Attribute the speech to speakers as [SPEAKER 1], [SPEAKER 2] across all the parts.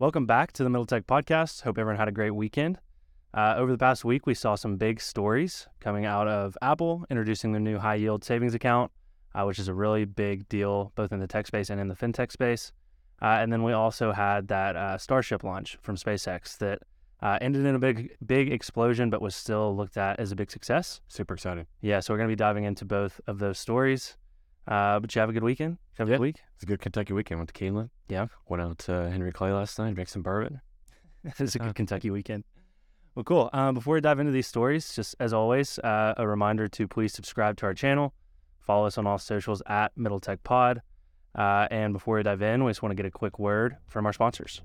[SPEAKER 1] Welcome back to the Middle Tech Podcast. Hope everyone had a great weekend. Uh, over the past week, we saw some big stories coming out of Apple introducing their new high yield savings account, uh, which is a really big deal both in the tech space and in the fintech space. Uh, and then we also had that uh, Starship launch from SpaceX that uh, ended in a big, big explosion, but was still looked at as a big success.
[SPEAKER 2] Super exciting.
[SPEAKER 1] Yeah, so we're going to be diving into both of those stories. Uh, but you have a good weekend? You have a
[SPEAKER 2] Yeah.
[SPEAKER 1] good week?
[SPEAKER 2] It's a good Kentucky weekend. Went to Keeneland.
[SPEAKER 1] Yeah.
[SPEAKER 2] Went out to Henry Clay last night, drank some bourbon.
[SPEAKER 1] it's a good
[SPEAKER 2] Uh,
[SPEAKER 1] Kentucky weekend. Well, cool. Um, before we dive into these stories, just as always, uh, a reminder to please subscribe to our channel, follow us on all socials at Middle Tech Pod. Uh, and before we dive in, we just want to get a quick word from our sponsors.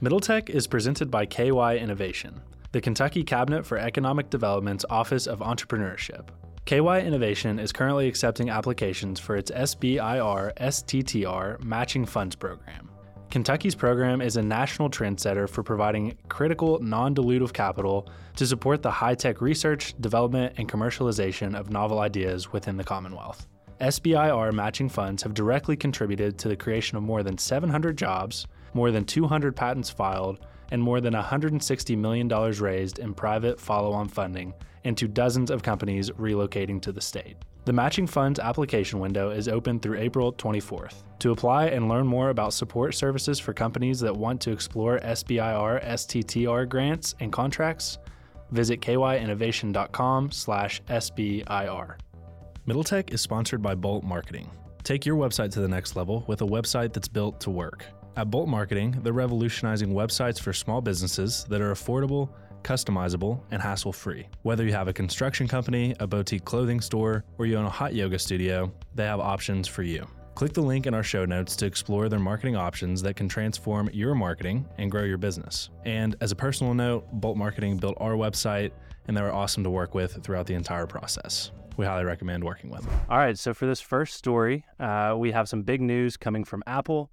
[SPEAKER 3] Middle Tech is presented by KY Innovation, the Kentucky Cabinet for Economic Development's Office of Entrepreneurship. KY Innovation is currently accepting applications for its SBIR STTR Matching Funds Program. Kentucky's program is a national trendsetter for providing critical non dilutive capital to support the high tech research, development, and commercialization of novel ideas within the Commonwealth. SBIR matching funds have directly contributed to the creation of more than 700 jobs, more than 200 patents filed, and more than $160 million raised in private follow on funding and to dozens of companies relocating to the state. The matching funds application window is open through April 24th. To apply and learn more about support services for companies that want to explore SBIR STTR grants and contracts, visit kyinnovation.com/sbir. Middletech is sponsored by Bolt Marketing. Take your website to the next level with a website that's built to work. At Bolt Marketing, they're revolutionizing websites for small businesses that are affordable, customizable, and hassle free. Whether you have a construction company, a boutique clothing store, or you own a hot yoga studio, they have options for you. Click the link in our show notes to explore their marketing options that can transform your marketing and grow your business. And as a personal note, Bolt Marketing built our website, and they were awesome to work with throughout the entire process. We highly recommend working with them.
[SPEAKER 1] All right, so for this first story, uh, we have some big news coming from Apple,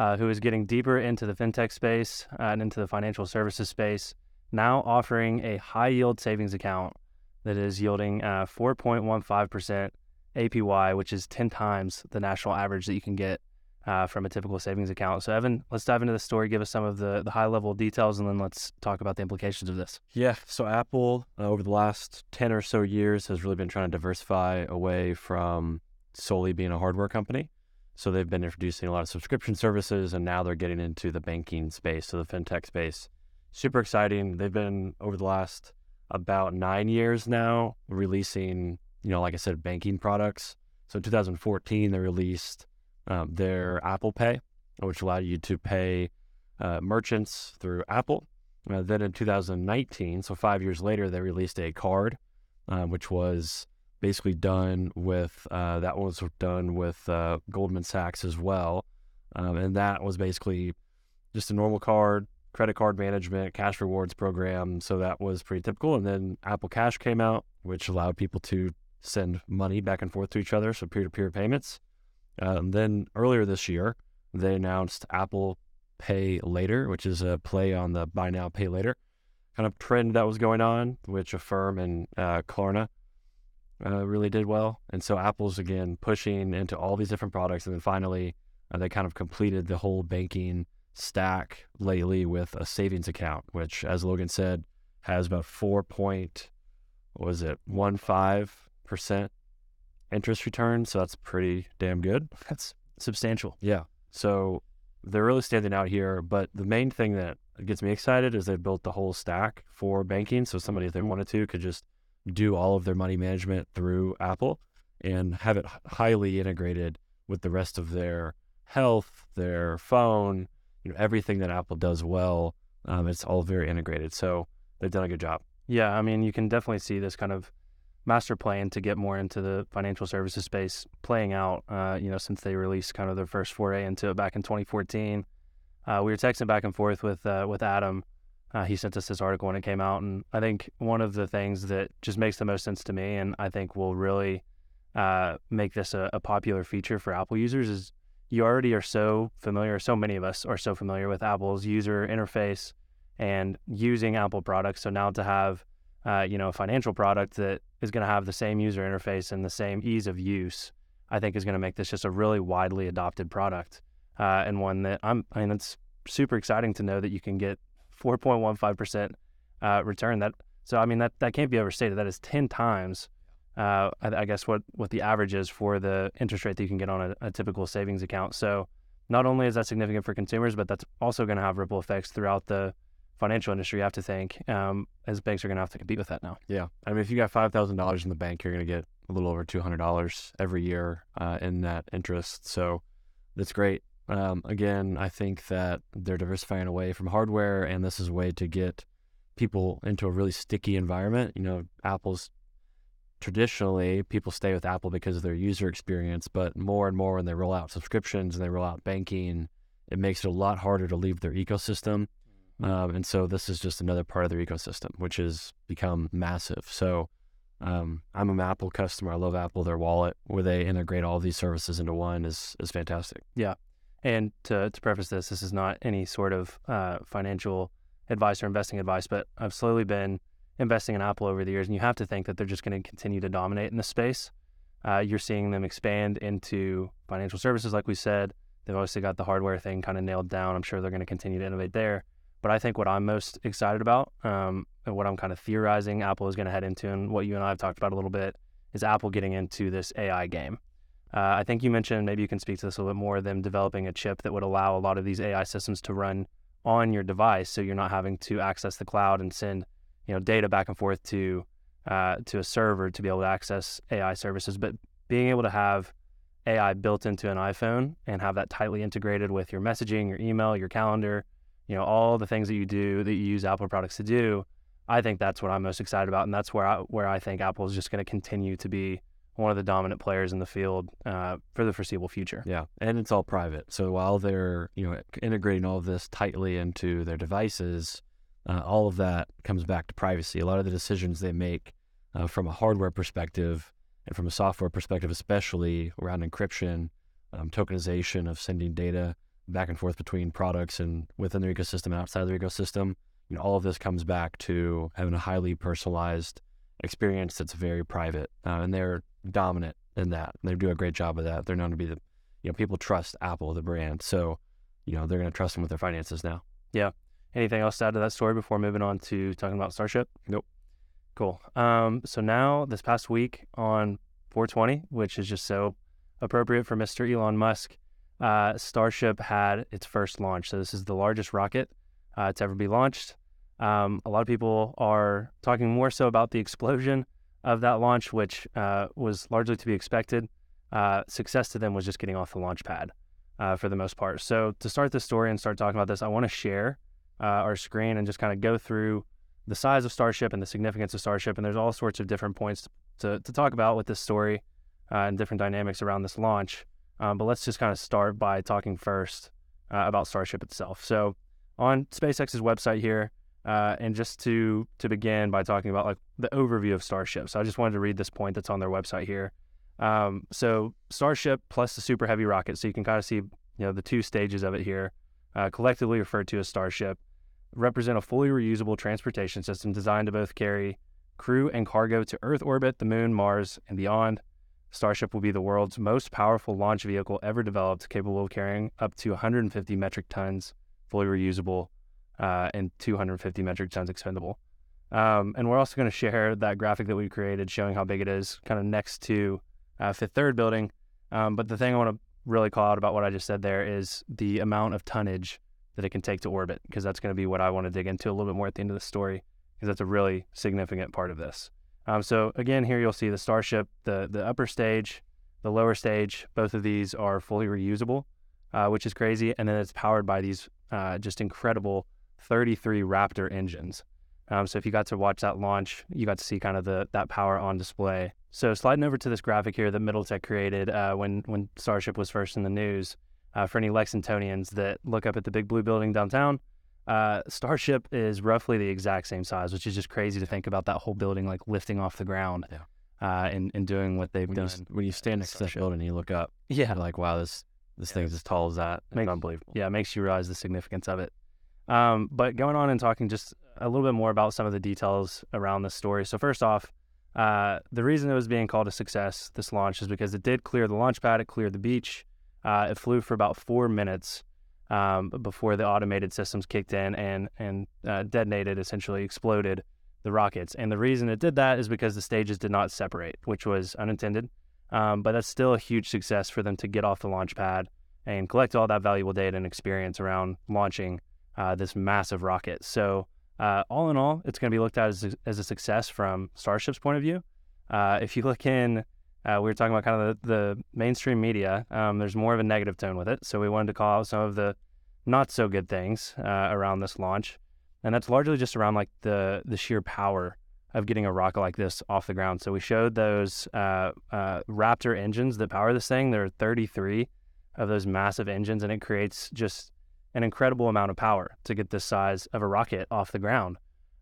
[SPEAKER 1] uh, who is getting deeper into the fintech space uh, and into the financial services space, now offering a high yield savings account that is yielding uh, 4.15% APY, which is 10 times the national average that you can get uh, from a typical savings account. So, Evan, let's dive into the story, give us some of the, the high level details, and then let's talk about the implications of this.
[SPEAKER 2] Yeah. So Apple, uh, over the last 10 or so years, has really been trying to diversify away from solely being a hardware company. So they've been introducing a lot of subscription services, and now they're getting into the banking space, so the fintech space. Super exciting. They've been, over the last about nine years now, releasing, you know, like I said, banking products. So in 2014, they released um, their Apple Pay, which allowed you to pay uh, merchants through Apple. Uh, then in 2019, so five years later, they released a card, uh, which was basically done with uh, that was done with uh, Goldman Sachs as well, um, and that was basically just a normal card, credit card management, cash rewards program. So that was pretty typical. And then Apple Cash came out, which allowed people to send money back and forth to each other, so peer-to-peer payments. Um, then earlier this year, they announced Apple Pay Later, which is a play on the buy now, pay later kind of trend that was going on, which Affirm and uh, Klarna uh, really did well. And so Apple's again pushing into all these different products. And then finally, uh, they kind of completed the whole banking stack lately with a savings account, which, as Logan said, has about 4 point, what was it, 15% interest return. So that's pretty damn good.
[SPEAKER 1] That's substantial.
[SPEAKER 2] Yeah. So they're really standing out here. But the main thing that gets me excited is they've built the whole stack for banking. So somebody, if they wanted to, could just do all of their money management through Apple and have it highly integrated with the rest of their health, their phone, you know, everything that Apple does well. Um, it's all very integrated. So they've done a good job.
[SPEAKER 1] Yeah, I mean, you can definitely see this kind of master plan to get more into the financial services space playing out. Uh, you know, since they released kind of their first foray into it back in 2014. Uh, we were texting back and forth with uh, with Adam. Uh, he sent us this article when it came out, and I think one of the things that just makes the most sense to me, and I think will really uh, make this a, a popular feature for Apple users, is you already are so familiar. So many of us are so familiar with Apple's user interface and using Apple products. So now to have uh, you know, a financial product that is going to have the same user interface and the same ease of use, I think is going to make this just a really widely adopted product uh, and one that I'm, I mean, it's super exciting to know that you can get 4.15 percent uh, return. That so I mean that that can't be overstated. That is 10 times. Uh, I, I, guess what what the average is for the interest rate that you can get on a, a typical savings account. So not only is that significant for consumers, but that's also going to have ripple effects throughout the financial industry, you have to think, um, as banks are going to have to compete with that now.
[SPEAKER 2] Yeah. I mean, if you got $5,000 in the bank, you're going to get a little over $200 every year uh, in that interest. So that's great. Um, again, I think that they're diversifying away from hardware, and this is a way to get people into a really sticky environment. You know, Apple's traditionally people stay with Apple because of their user experience, but more and more when they roll out subscriptions and they roll out banking, it makes it a lot harder to leave their ecosystem. Um, and so this is just another part of their ecosystem, which has become massive. So um, I'm an Apple customer. I love Apple. Their wallet, where they integrate all these services into one, is is fantastic.
[SPEAKER 1] Yeah. And to, to preface this, this is not any sort of uh, financial advice or investing advice, but I've slowly been investing in Apple over the years, and you have to think that they're just going to continue to dominate in the space. Uh, you're seeing them expand into financial services, like we said. They've obviously got the hardware thing kind of nailed down. I'm sure they're going to continue to innovate there. But I think what I'm most excited about, um, and what I'm kind of theorizing Apple is going to head into, and what you and I have talked about a little bit, is Apple getting into this AI game. Uh, I think you mentioned maybe you can speak to this a little bit more. Them developing a chip that would allow a lot of these AI systems to run on your device, so you're not having to access the cloud and send, you know, data back and forth to uh, to a server to be able to access AI services. But being able to have AI built into an iPhone and have that tightly integrated with your messaging, your email, your calendar, you know, all the things that you do that you use Apple products to do, I think that's what I'm most excited about, and that's where I where I think Apple is just going to continue to be one of the dominant players in the field uh, for the foreseeable future.
[SPEAKER 2] Yeah, and it's all private. So while they're you know integrating all of this tightly into their devices, uh, all of that comes back to privacy. A lot of the decisions they make uh, from a hardware perspective and from a software perspective, especially around encryption, um, tokenization of sending data back and forth between products and within their ecosystem and outside of their ecosystem. You know, all of this comes back to having a highly personalized experience that's very private, uh, and they're dominant in that. They do a great job of that. They're known to be the, you know, people trust Apple, the brand, so you know they're going to trust them with their finances now.
[SPEAKER 1] Yeah. Anything else to add to that story before moving on to talking about Starship?
[SPEAKER 2] Nope.
[SPEAKER 1] Cool. Um, so now this past week on 420, which is just so appropriate for Mr. Elon Musk, uh, Starship had its first launch. So this is the largest rocket uh, to ever be launched. Um, a lot of people are talking more so about the explosion of that launch, which uh, was largely to be expected. Uh, success to them was just getting off the launch pad uh, for the most part. So to start the story and start talking about this, I want to share uh, our screen and just kind of go through the size of Starship and the significance of Starship. And there's all sorts of different points to, to talk about with this story and different dynamics around this launch. Um, but let's just kind of start by talking first uh, about Starship itself. So on SpaceX's website here, uh, and just to to begin by talking about like the overview of Starship. So I just wanted to read this point that's on their website here. Um, so Starship plus the Super Heavy rocket. So you can kind of see you know the two stages of it here, uh, collectively referred to as Starship, represent a fully reusable transportation system designed to both carry crew and cargo to Earth orbit, the Moon, Mars, and beyond. Starship will be the world's most powerful launch vehicle ever developed, capable of carrying up to 150 metric tons, fully reusable, uh, and 250 metric tons expendable. Um, and we're also going to share that graphic that we created showing how big it is, kind of next to uh, Fifth Third building. Um, but the thing I want to really call out about what I just said there is the amount of tonnage that it can take to orbit, because that's going to be what I want to dig into a little bit more at the end of the story, because that's a really significant part of this. Um, so again, here you'll see the Starship, the the upper stage, the lower stage. Both of these are fully reusable, uh, which is crazy. And then it's powered by these uh, just incredible 33 Raptor engines. Um, so if you got to watch that launch, you got to see kind of the that power on display. So sliding over to this graphic here that MiddleTech created uh, when when Starship was first in the news. Uh, for any Lexingtonians that look up at the big blue building downtown, uh, Starship is roughly the exact same size, which is just crazy to think about that whole building like lifting off the ground
[SPEAKER 2] yeah.
[SPEAKER 1] uh, and, and doing what they've
[SPEAKER 2] when
[SPEAKER 1] done.
[SPEAKER 2] You, when you stand next to that building and you look up,
[SPEAKER 1] yeah,
[SPEAKER 2] you're like, wow, this this yeah. thing's as tall as that.
[SPEAKER 1] Makes,
[SPEAKER 2] unbelievable.
[SPEAKER 1] Yeah, it makes you realize the significance of it. Um, but going on and talking just a little bit more about some of the details around this story. So first off, uh, the reason it was being called a success, this launch, is because it did clear the launch pad, it cleared the beach. Uh, it flew for about four minutes um, before the automated systems kicked in and and uh, detonated, essentially exploded the rockets. And the reason it did that is because the stages did not separate, which was unintended. Um, but that's still a huge success for them to get off the launch pad and collect all that valuable data and experience around launching uh, this massive rocket. So, uh, all in all, it's going to be looked at as, as a success from Starship's point of view. Uh, if you look in, uh, we were talking about kind of the, the mainstream media, um, there's more of a negative tone with it. So, we wanted to call out some of the not so good things uh, around this launch. And that's largely just around like the, the sheer power of getting a rocket like this off the ground. So we showed those uh, uh, Raptor engines that power this thing. There are 33 of those massive engines, and it creates just an incredible amount of power to get this size of a rocket off the ground.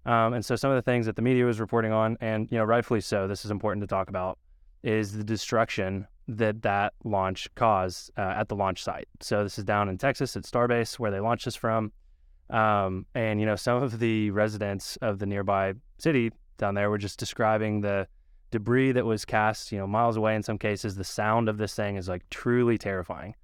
[SPEAKER 1] Um, and so some of the things that the media was reporting on, and you know rightfully so, this is important to talk about, is the destruction that that launch caused uh, at the launch site. So this is down in Texas at Starbase, where they launched this from. Um, and you know some of the residents of the nearby city down there were just describing the debris that was cast, you know, miles away in some cases. The sound of this thing is like truly terrifying.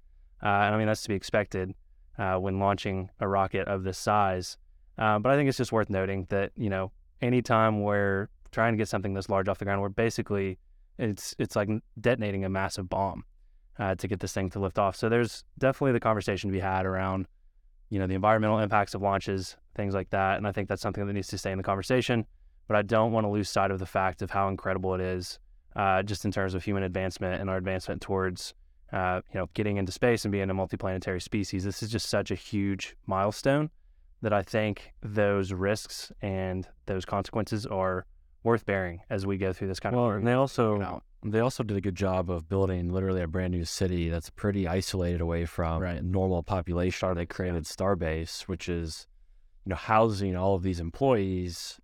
[SPEAKER 1] Uh, and I mean, that's to be expected uh, when launching a rocket of this size. Uh, but I think it's just worth noting that, you know, anytime we're trying to get something this large off the ground, we're basically, it's, it's like detonating a massive bomb uh, to get this thing to lift off. So there's definitely the conversation to be had around, you know, the environmental impacts of launches, things like that. And I think that's something that needs to stay in the conversation but I don't want to lose sight of the fact of how incredible it is, uh, just in terms of human advancement and our advancement towards, uh, you know, getting into space and being a multiplanetary species. This is just such a huge milestone that I think those risks and those consequences are worth bearing as we go through this kind
[SPEAKER 2] well,
[SPEAKER 1] of.
[SPEAKER 2] and they also they also did a good job of building literally a brand new city that's pretty isolated away from right. normal population. They created Starbase, which is you know housing all of these employees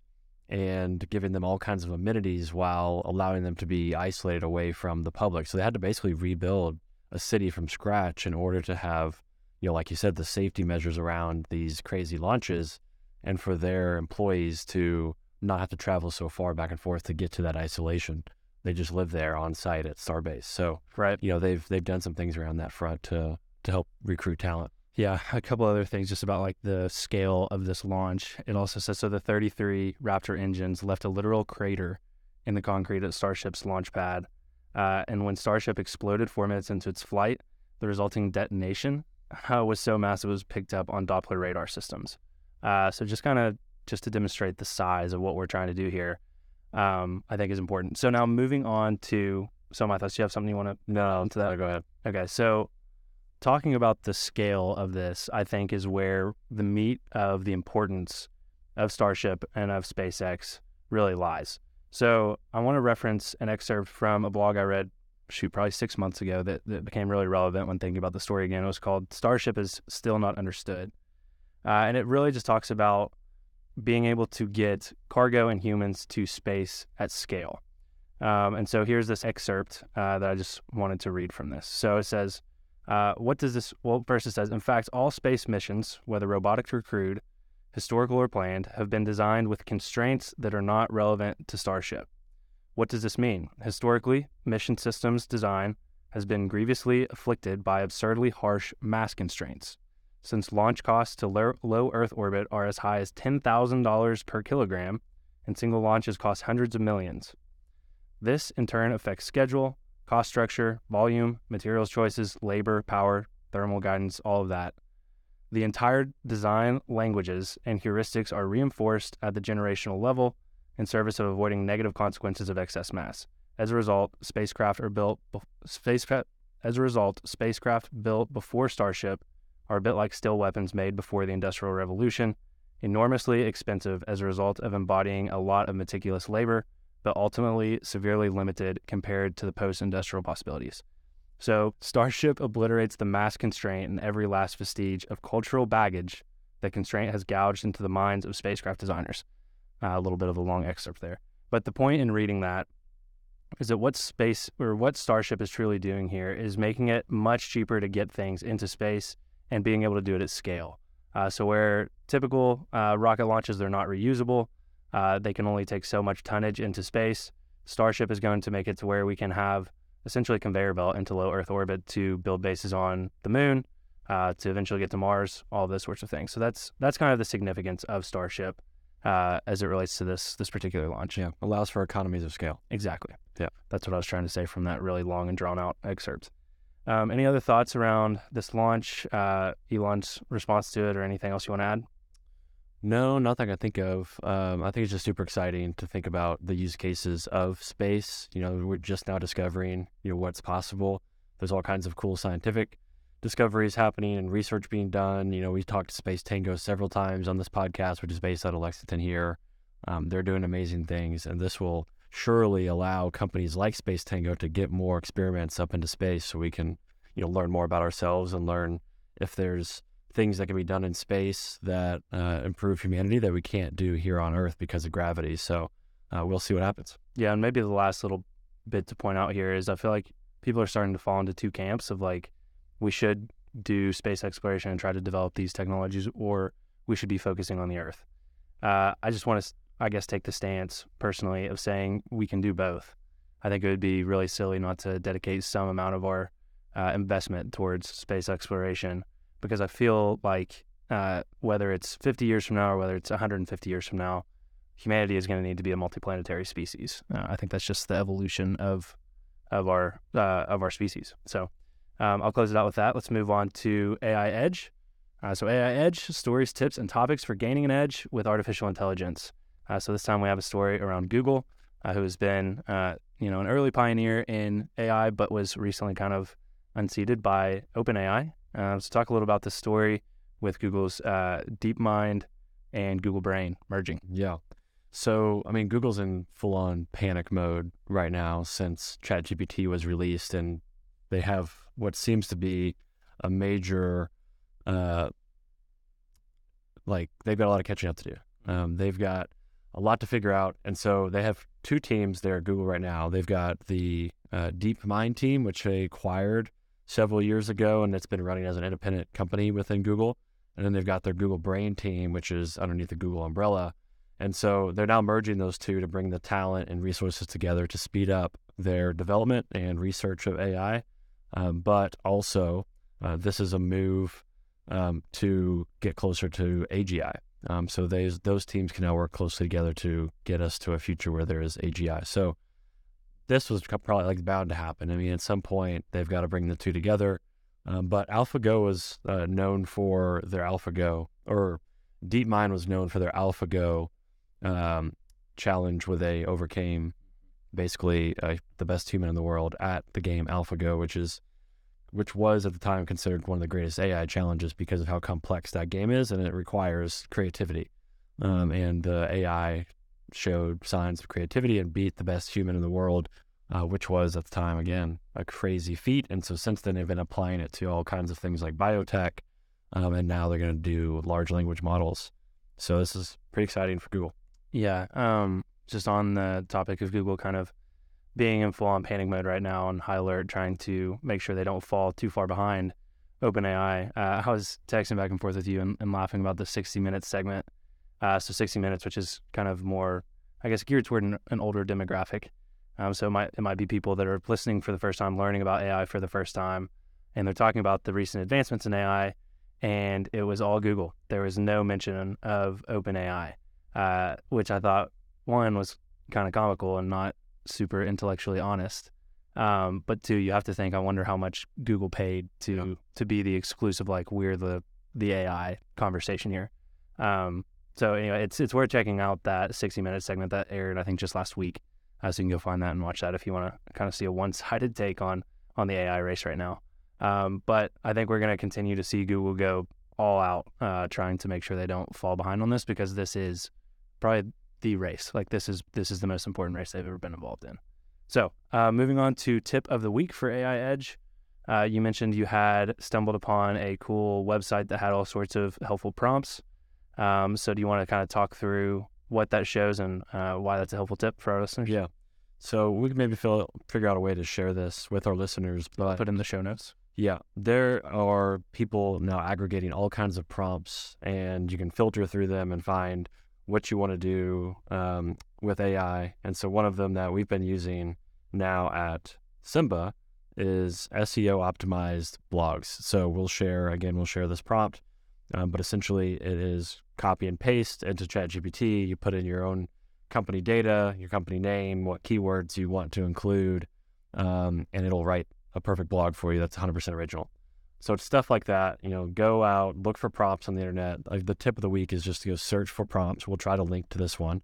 [SPEAKER 2] and giving them all kinds of amenities while allowing them to be isolated away from the public. So they had to basically rebuild a city from scratch in order to have, you know, like you said, the safety measures around these crazy launches and for their employees to not have to travel so far back and forth to get to that isolation. They just live there on site at Starbase. So,
[SPEAKER 1] right,
[SPEAKER 2] you know, they've they've done some things around that front to to help recruit talent.
[SPEAKER 1] Yeah, a couple other things just about like the scale of this launch. It also says so the 33 Raptor engines left a literal crater in the concrete at Starship's launch pad. Uh, and when Starship exploded four minutes into its flight, the resulting detonation uh, was so massive it was picked up on Doppler radar systems. Uh, so just kind of just to demonstrate the size of what we're trying to do here, um, I think is important. So now moving on to so my thoughts. You have something you want to
[SPEAKER 2] no to that? Go ahead.
[SPEAKER 1] Okay, so talking about the scale of this, I think, is where the meat of the importance of Starship and of SpaceX really lies. So I want to reference an excerpt from a blog I read, shoot, probably six months ago that, that became really relevant when thinking about the story again. It was called Starship is Still Not Understood. Uh, and it really just talks about being able to get cargo and humans to space at scale. Um, and so here's this excerpt uh, that I just wanted to read from this. So it says, uh, what does this? Well, first it says, in fact, all space missions, whether robotic or crewed, historical or planned, have been designed with constraints that are not relevant to Starship. What does this mean? Historically, mission systems design has been grievously afflicted by absurdly harsh mass constraints. Since launch costs to low Earth orbit are as high as $10,000 per kilogram, and single launches cost hundreds of millions. This, in turn, affects schedule, cost structure, volume, materials choices, labor, power, thermal guidance, all of that. The entire design languages and heuristics are reinforced at the generational level in service of avoiding negative consequences of excess mass. As a result, spacecraft are built spacecraft as a result, spacecraft built before Starship are a bit like still weapons made before the Industrial Revolution, enormously expensive as a result of embodying a lot of meticulous labor but ultimately severely limited compared to the post industrial possibilities. So, Starship obliterates the mass constraint and every last vestige of cultural baggage that constraint has gouged into the minds of spacecraft designers. Uh, a little bit of a long excerpt there. But the point in reading that is that what space or what Starship is truly doing here is making it much cheaper to get things into space and being able to do it at scale. Uh, so, where typical uh, rocket launches, they're not reusable, uh, they can only take so much tonnage into space. Starship is going to make it to where we can have essentially conveyor belt into low Earth orbit to build bases on the moon, uh, to eventually get to Mars, all those sorts of things. So that's that's kind of the significance of Starship uh, as it relates to this this particular launch.
[SPEAKER 2] Yeah, allows for economies of scale.
[SPEAKER 1] Exactly.
[SPEAKER 2] Yeah,
[SPEAKER 1] that's what I was trying to say from that really long and drawn out excerpt. Um, any other thoughts around this launch, uh, Elon's response to it, or anything else you want to add?
[SPEAKER 2] No, nothing I think of. Um, I think it's just super exciting to think about the use cases of space. You know, we're just now discovering, you know, what's possible. There's all kinds of cool scientific discoveries happening and research being done. You know, we talked to Space Tango several times on this podcast, which is based out of Lexington here. Um, they're doing amazing things, and this will surely allow companies like Space Tango to get more experiments up into space, so we can, you know, learn more about ourselves and learn if there's things that can be done in space that uh, improve humanity that we can't do here on Earth because of gravity. So uh, we'll see what happens.
[SPEAKER 1] Yeah, and maybe the last little bit to point out here is I feel like people are starting to fall into two camps of like we should do space exploration and try to develop these technologies, or we should be focusing on the Earth. Uh, I just want to, I guess, take the stance personally of saying we can do both. I think it would be really silly not to dedicate some amount of our uh, investment towards space exploration because I feel like uh, whether it's 50 years from now or whether it's 150 years from now, humanity is going to need to be a multiplanetary species. Uh, I think that's just the evolution of of our uh, of our species. So um, I'll close it out with that. Let's move on to AI Edge. Uh, so AI Edge stories, tips, and topics for gaining an edge with artificial intelligence. Uh, so this time we have a story around Google, uh, who has been you know an early pioneer in AI, but was recently kind of unseated by OpenAI. Uh, so talk a little about the story with Google's uh, DeepMind and Google Brain merging.
[SPEAKER 2] Yeah. So, I mean, Google's in full on panic mode right now since ChatGPT was released, and they have what seems to be a major, uh, like, they've got a lot of catching up to do. Um, they've got a lot to figure out. And so they have two teams there at Google right now. They've got the uh, DeepMind team, which they acquired several years ago, and it's been running as an independent company within Google. And then they've got their Google Brain team, which is underneath the Google umbrella. And so they're now merging those two to bring the talent and resources together to speed up their development and research of AI. Um, but also, uh, this is a move um, to get closer to AGI. Um, so those those teams can now work closely together to get us to a future where there is AGI. So this was probably like bound to happen. I mean, at some point they've got to bring the two together. Um, but AlphaGo was uh, known for their AlphaGo, or DeepMind was known for their AlphaGo um, challenge, where they overcame basically uh, the best human in the world at the game AlphaGo, which is which was at the time considered one of the greatest AI challenges because of how complex that game is and it requires creativity. Um, and the AI showed signs of creativity and beat the best human in the world, uh, which was at the time, again, a crazy feat. And so since then, they've been applying it to all kinds of things like biotech. Um, and now they're going to do large language models. So this is pretty exciting for Google.
[SPEAKER 1] Yeah. Um, just on the topic of Google kind of being in full on panic mode right now on high alert, trying to make sure they don't fall too far behind OpenAI. Uh, I was texting back and forth with you and, and laughing about the 60 minutes segment uh, so 60 Minutes, which is kind of more, I guess, geared toward an, an older demographic. Um, so it might, it might be people that are listening for the first time, learning about AI for the first time, and they're talking about the recent advancements in AI, and it was all Google. There was no mention of OpenAI, uh, which I thought one was kind of comical and not super intellectually honest. Um, but two, you have to think. I wonder how much Google paid to yeah. to be the exclusive, like we're the the AI conversation here. Um, so anyway, it's it's worth checking out that 60 minute segment that aired I think just last week. Uh, so you can go find that and watch that if you want to kind of see a one sided take on on the AI race right now. Um, but I think we're going to continue to see Google go all out uh, trying to make sure they don't fall behind on this because this is probably the race. Like this is this is the most important race they've ever been involved in. So uh, moving on to tip of the week for AI Edge. Uh, you mentioned you had stumbled upon a cool website that had all sorts of helpful prompts. Um, so do you want to kind of talk through what that shows and uh, why that's a helpful tip for our listeners?
[SPEAKER 2] Yeah. So we can maybe figure out a way to share this with our listeners, but
[SPEAKER 1] put in the show notes.
[SPEAKER 2] Yeah, there are people now aggregating all kinds of prompts, and you can filter through them and find what you want to do um, with AI. And so one of them that we've been using now at Simba is SEO optimized blogs. So we'll share again, we'll share this prompt, um, but essentially it is copy and paste into ChatGPT. You put in your own company data, your company name, what keywords you want to include, um, and it'll write a perfect blog for you that's 100% original. So it's stuff like that. You know, go out, look for prompts on the internet. Like the tip of the week is just to go search for prompts. We'll try to link to this one,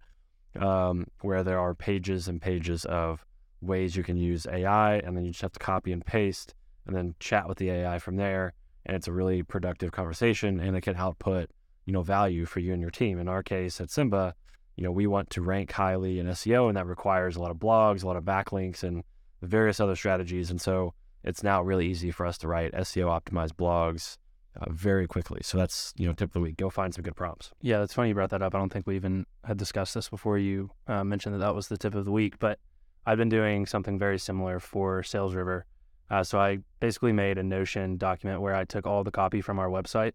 [SPEAKER 2] um, where there are pages and pages of ways you can use AI, and then you just have to copy and paste, and then chat with the AI from there. And it's a really productive conversation, and it can output, you know, value for you and your team. In our case at Simba, you know, we want to rank highly in SEO, and that requires a lot of blogs, a lot of backlinks, and various other strategies. And so it's now really easy for us to write SEO optimized blogs uh, very quickly. So that's you know tip of the week. Go find some good prompts.
[SPEAKER 1] Yeah, that's funny you brought that up. I don't think we even had discussed this before you uh, mentioned that that was the tip of the week. But I've been doing something very similar for Sales River. Uh, so I basically made a Notion document where I took all the copy from our website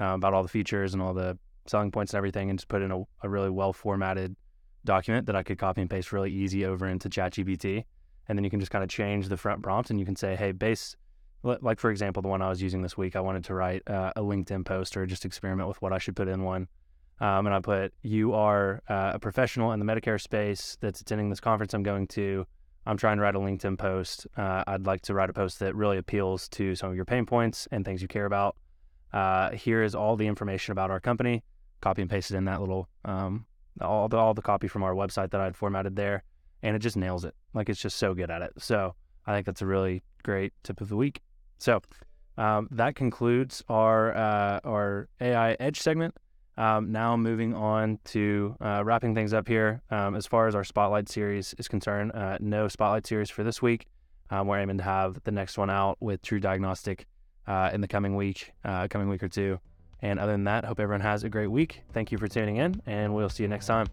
[SPEAKER 1] uh, about all the features and all the selling points and everything, and just put in a, a really well formatted document that I could copy and paste really easy over into ChatGPT and then you can just kind of change the front prompt and you can say, hey, base, like for example, the one I was using this week, I wanted to write uh, a LinkedIn post or just experiment with what I should put in one. Um, and I put, you are uh, a professional in the Medicare space that's attending this conference I'm going to. I'm trying to write a LinkedIn post. Uh, I'd like to write a post that really appeals to some of your pain points and things you care about. Uh, here is all the information about our company. Copy and paste it in that little, um, all the all the copy from our website that I'd formatted there and it just nails it. Like it's just so good at it. So I think that's a really great tip of the week. So um, that concludes our uh, our AI Edge segment. Um, now moving on to uh, wrapping things up here. Um, as far as our Spotlight series is concerned, uh, no Spotlight series for this week. Um, we're aiming to have the next one out with TruDiagnostic uh, in the coming week, uh, coming week or two. And other than that, hope everyone has a great week. Thank you for tuning in, and we'll see you next time.